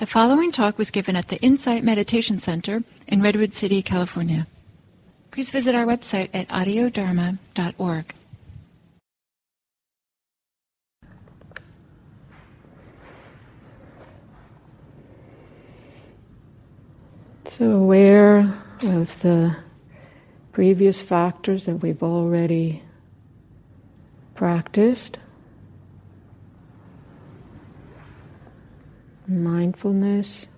The following talk was given at the Insight Meditation Center in Redwood City, California. Please visit our website at audiodharma.org. So, aware of the previous factors that we've already practiced. Mindfulness,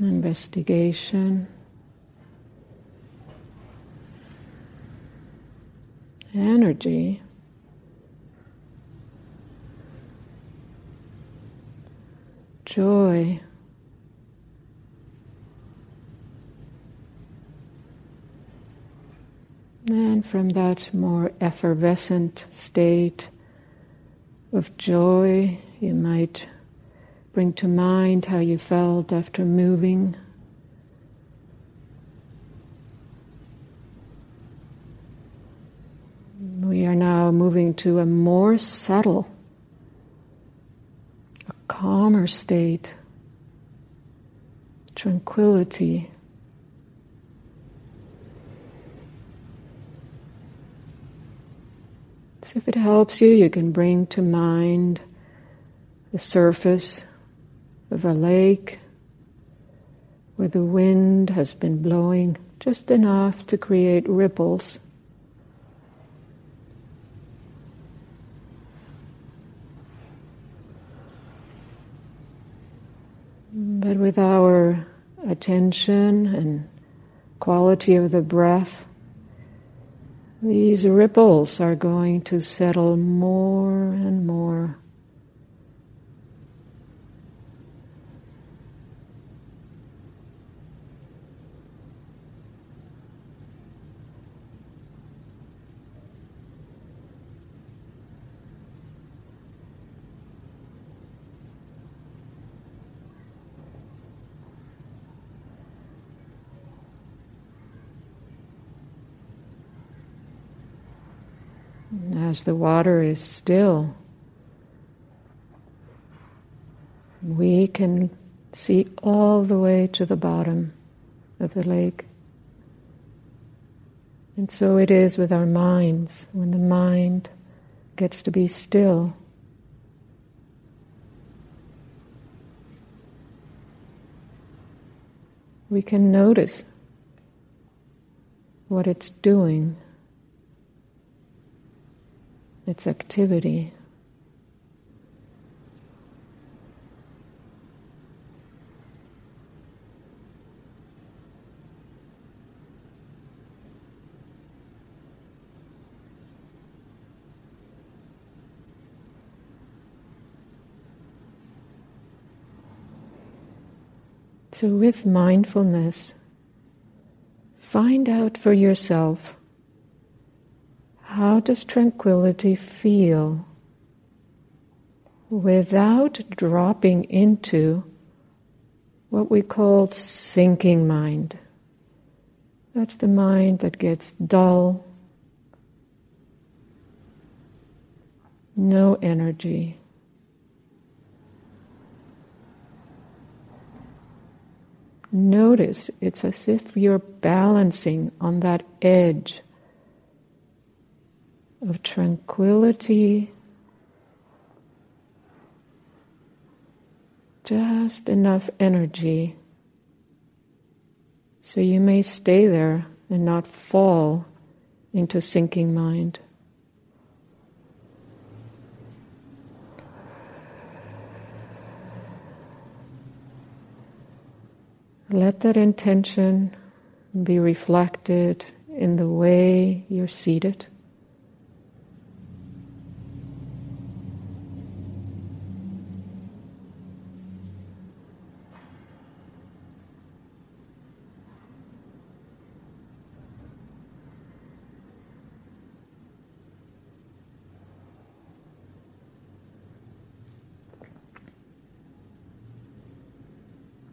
investigation, energy. Joy. And from that more effervescent state, of joy. You might bring to mind how you felt after moving. We are now moving to a more subtle, a calmer state, tranquility. If it helps you, you can bring to mind the surface of a lake where the wind has been blowing just enough to create ripples. But with our attention and quality of the breath, these ripples are going to settle more and more. As the water is still, we can see all the way to the bottom of the lake. And so it is with our minds. When the mind gets to be still, we can notice what it's doing its activity. So, with mindfulness, find out for yourself how does tranquility feel without dropping into what we call sinking mind? That's the mind that gets dull, no energy. Notice it's as if you're balancing on that edge of tranquility, just enough energy so you may stay there and not fall into sinking mind. Let that intention be reflected in the way you're seated.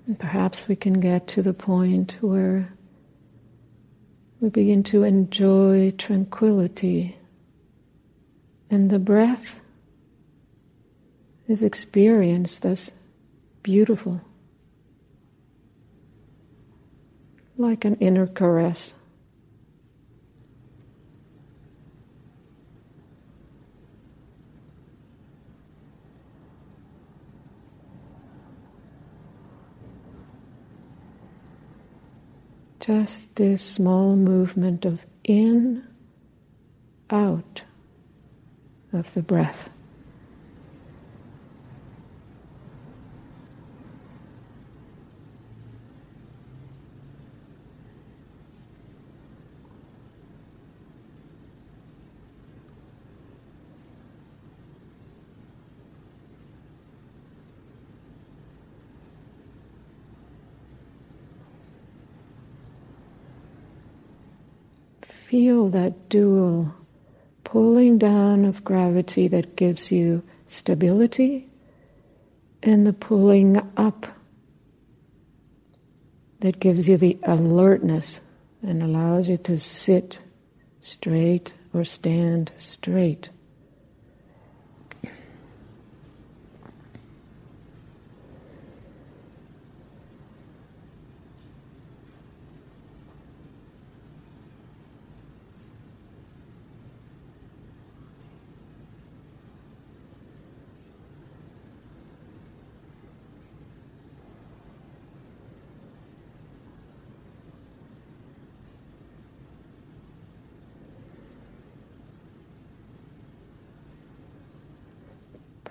And perhaps we can get to the point where we begin to enjoy tranquility and the breath is experienced as beautiful, like an inner caress. Just this small movement of in, out of the breath. Feel that dual pulling down of gravity that gives you stability and the pulling up that gives you the alertness and allows you to sit straight or stand straight.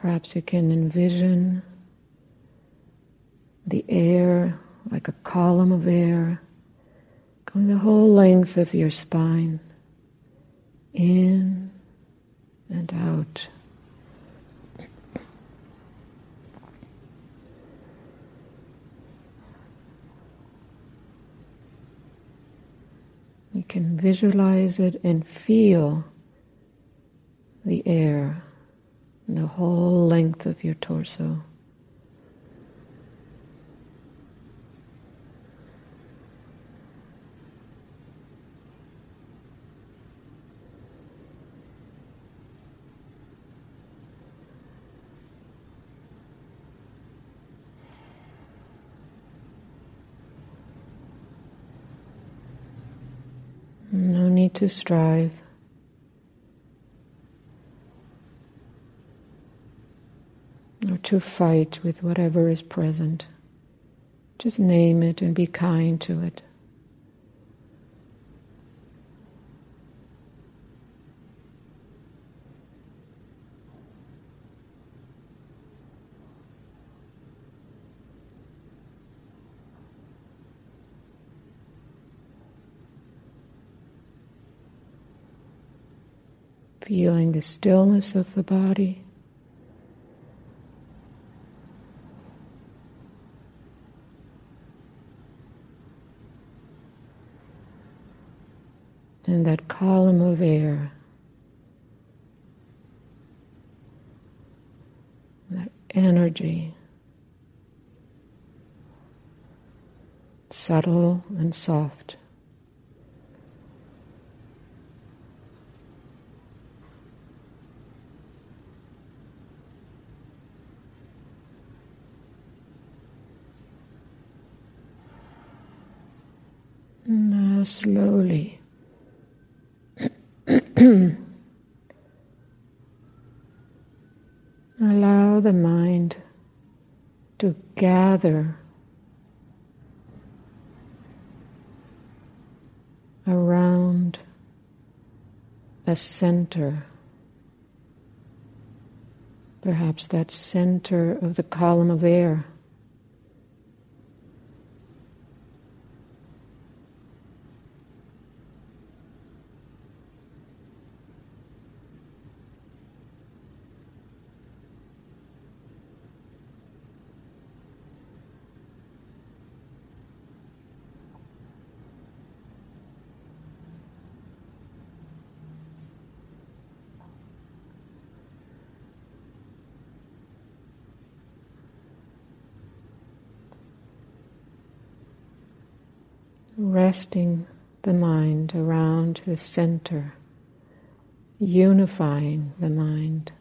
Perhaps you can envision the air like a column of air going the whole length of your spine, in and out. You can visualize it and feel the air the whole length of your torso. No need to strive. To fight with whatever is present. Just name it and be kind to it. Feeling the stillness of the body. And that column of air, that energy, subtle and soft. Now slowly Allow the mind to gather around a center. Perhaps that center of the column of air. Resting the mind around the center, unifying the mind.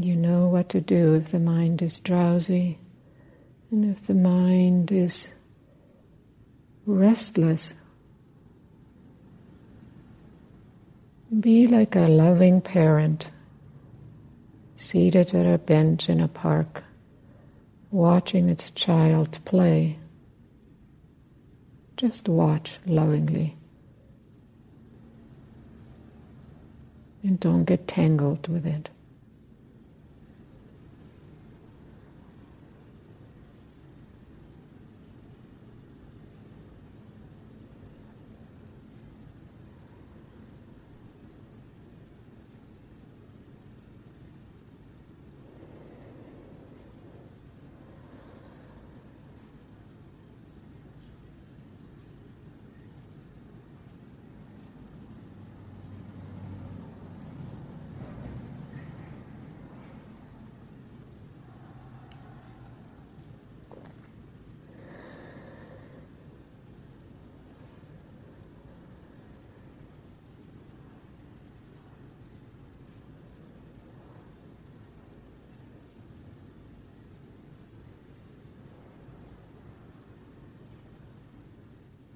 You know what to do if the mind is drowsy and if the mind is restless. Be like a loving parent seated at a bench in a park, watching its child play. Just watch lovingly. And don't get tangled with it.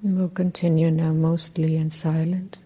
And we'll continue now mostly in silence.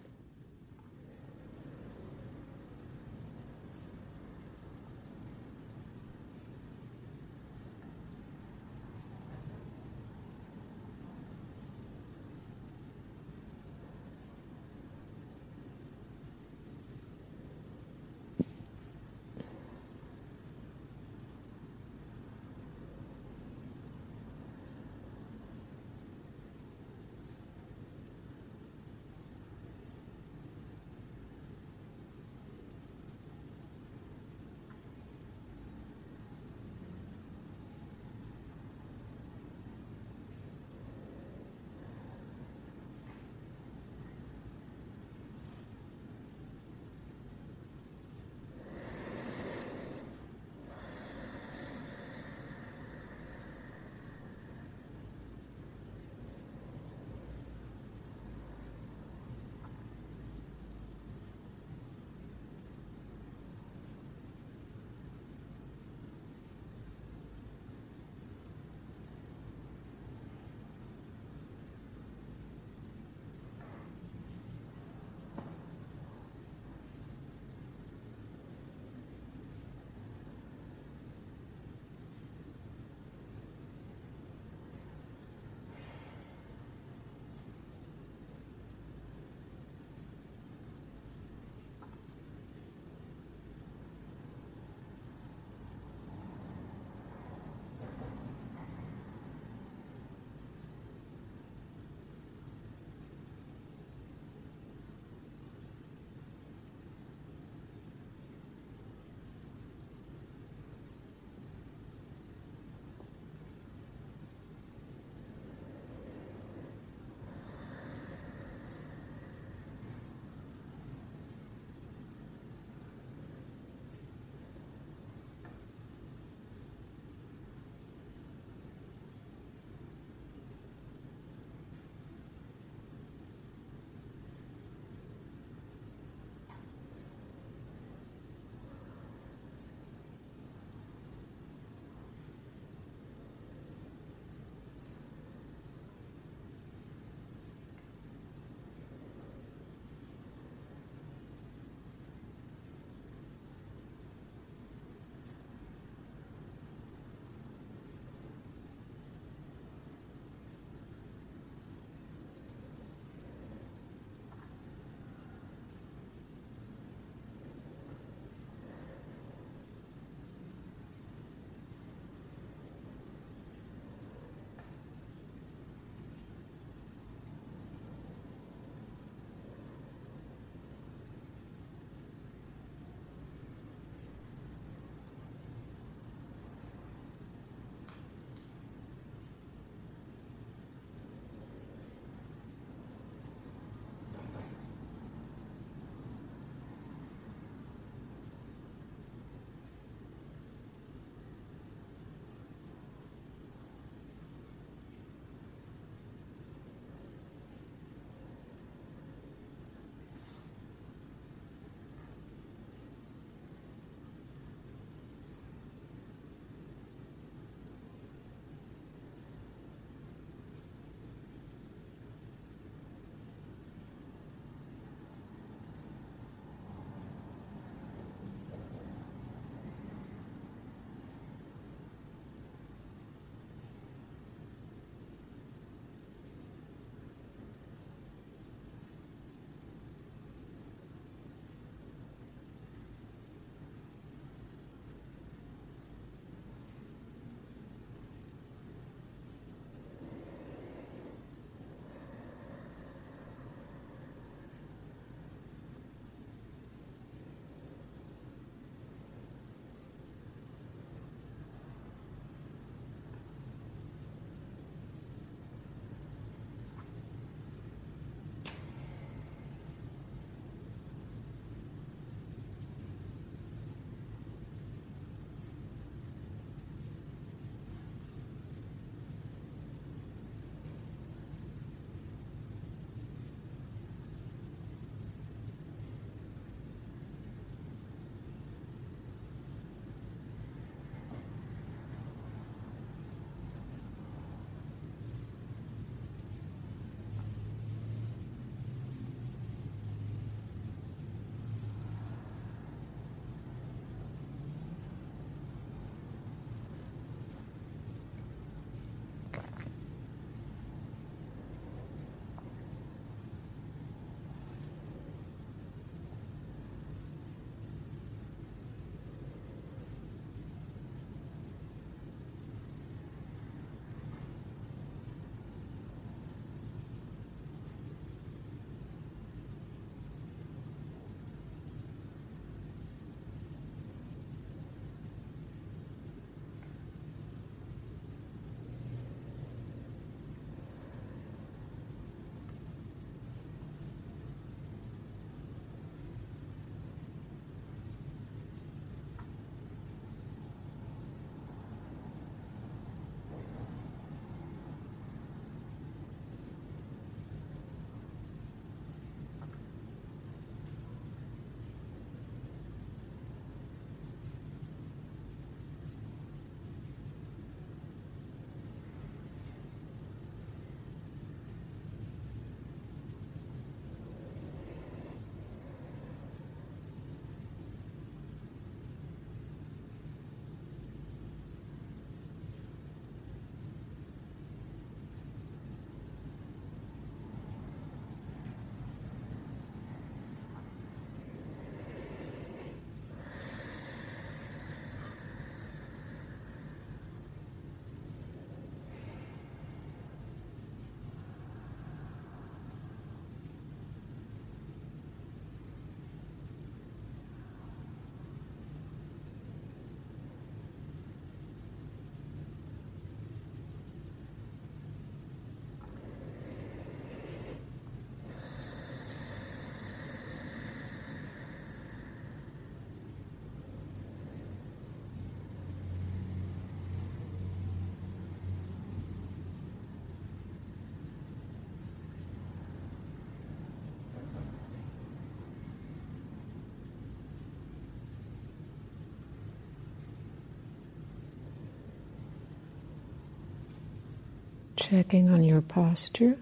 Checking on your posture,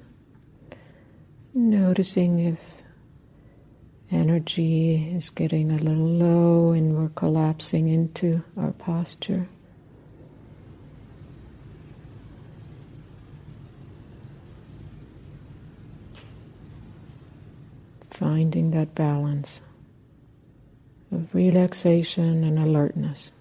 noticing if energy is getting a little low and we're collapsing into our posture. Finding that balance of relaxation and alertness.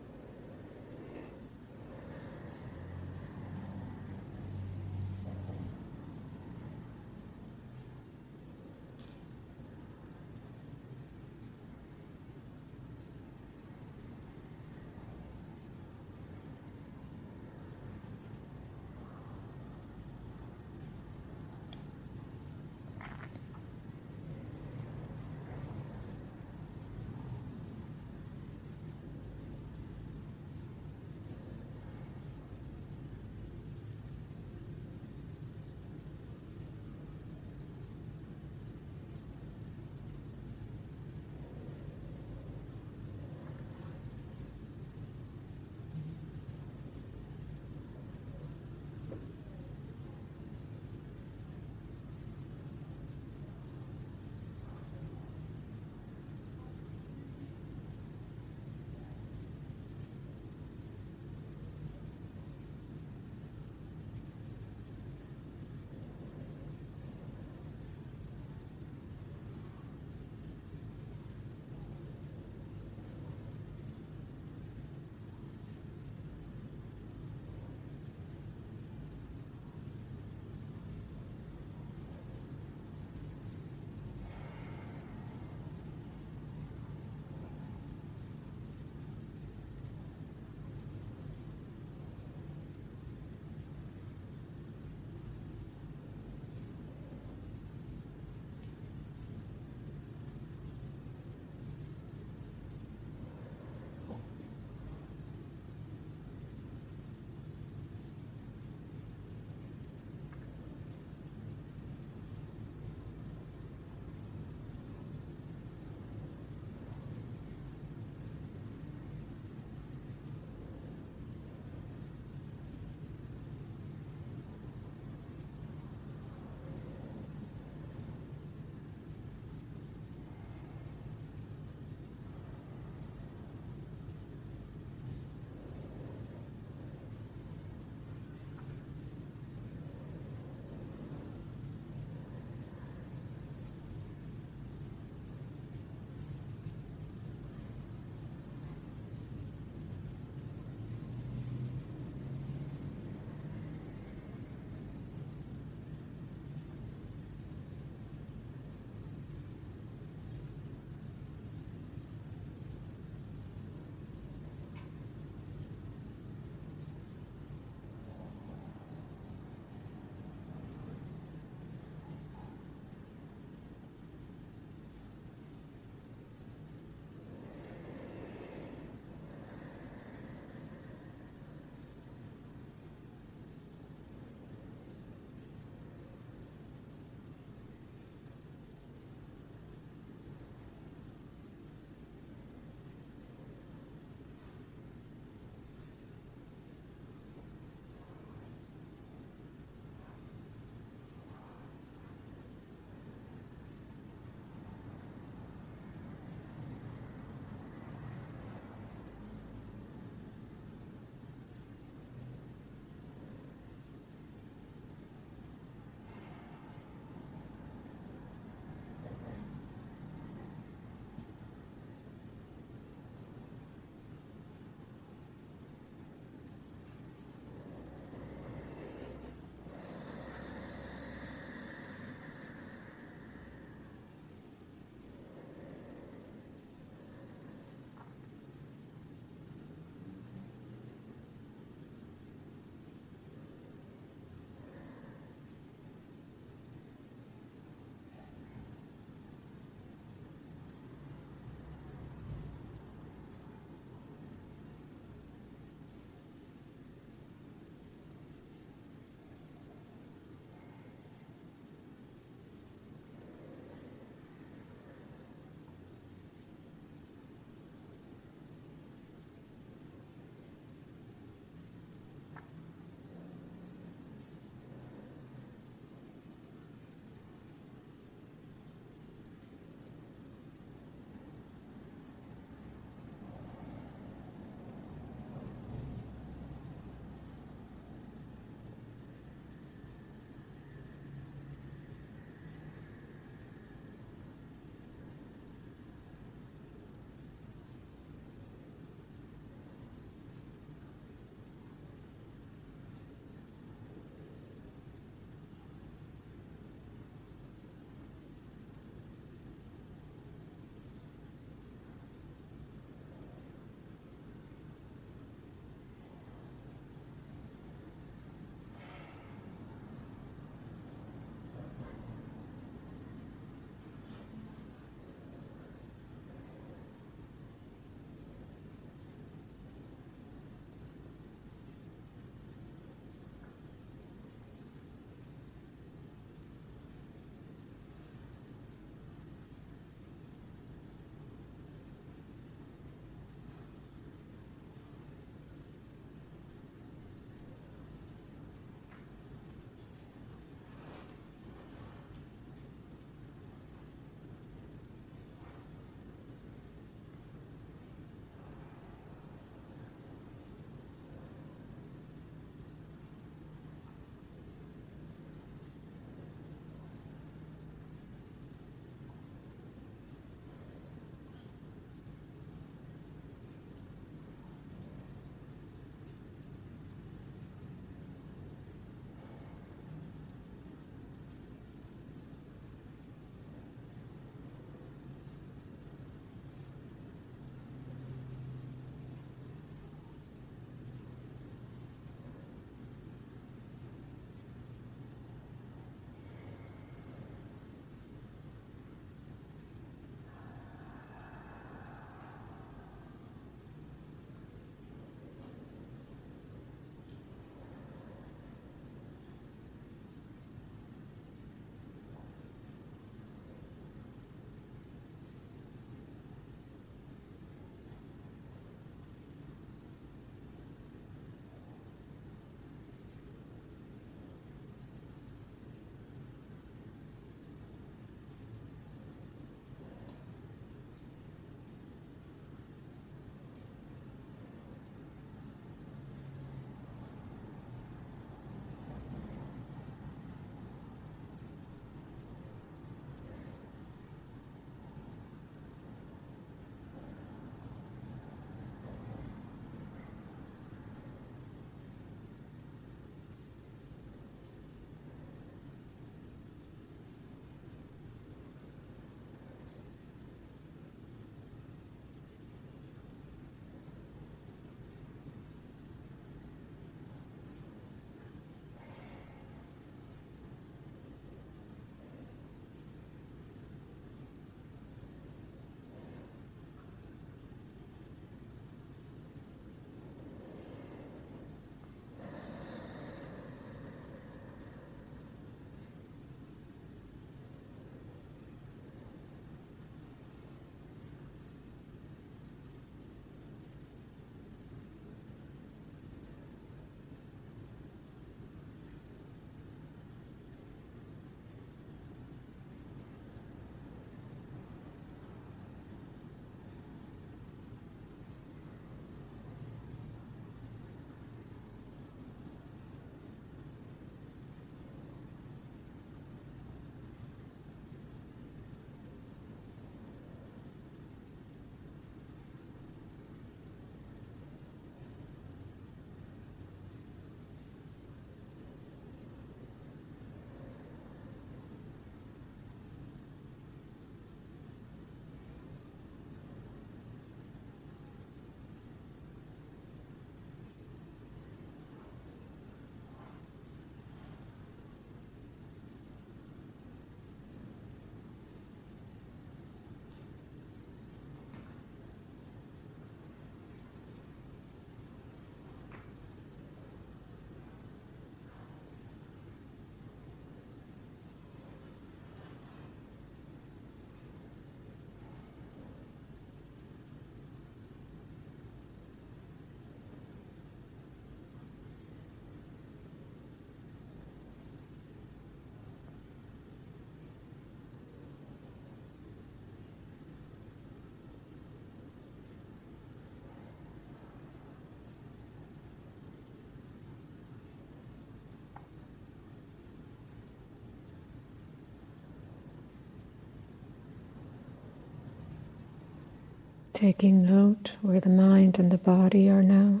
Taking note where the mind and the body are now.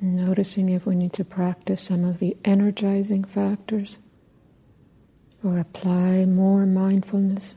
Noticing if we need to practice some of the energizing factors or apply more mindfulness.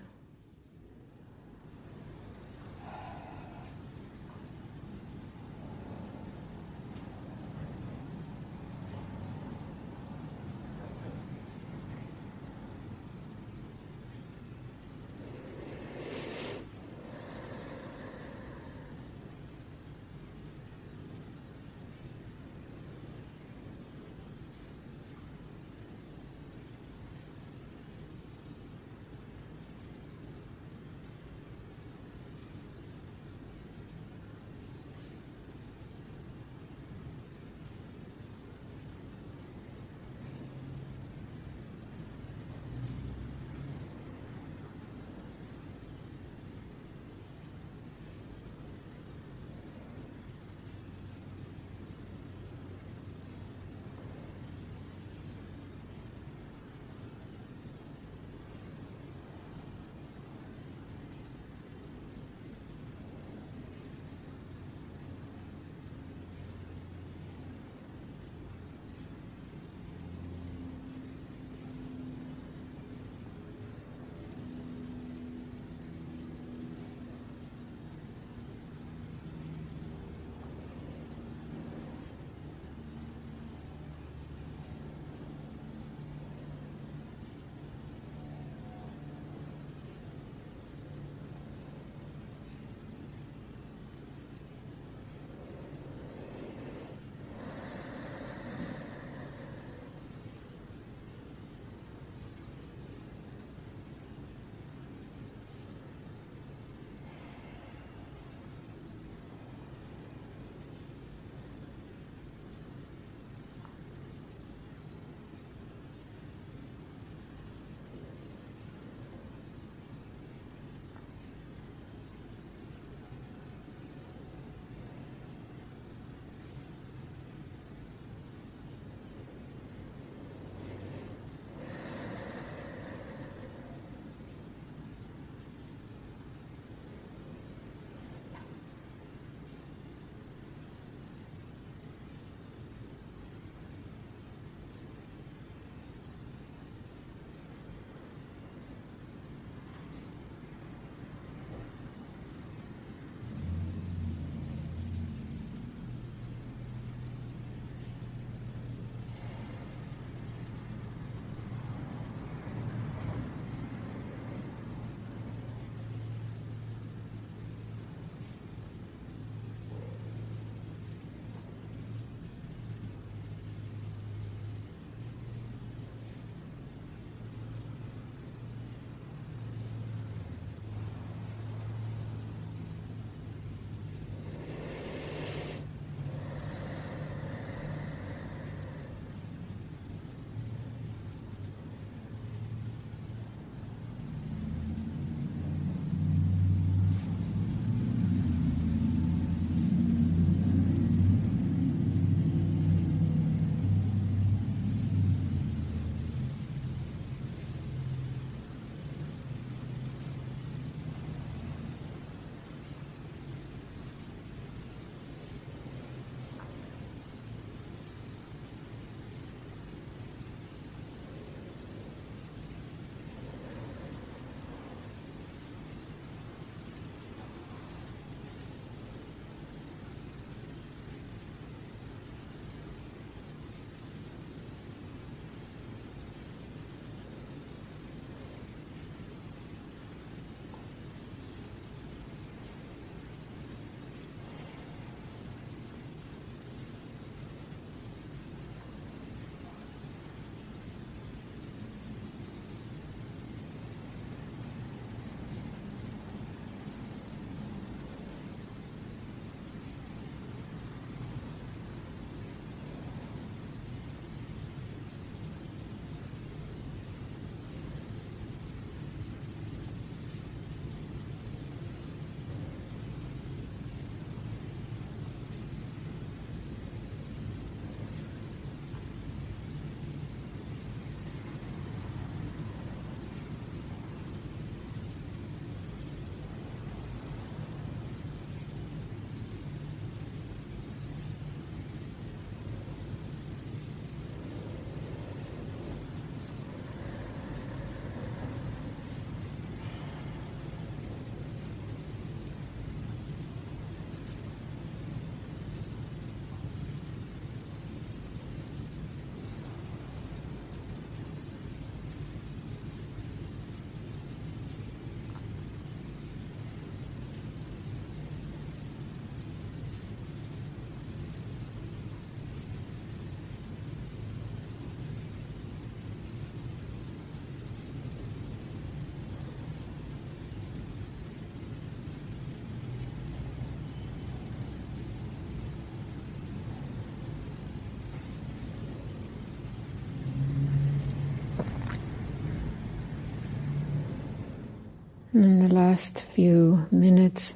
In the last few minutes,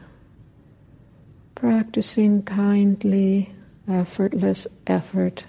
practicing kindly, effortless effort.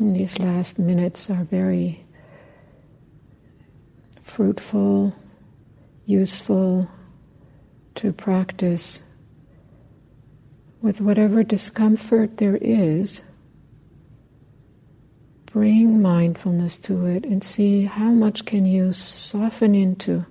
These last minutes are very fruitful, useful to practice with whatever discomfort there is. Bring mindfulness to it and see how much can you soften into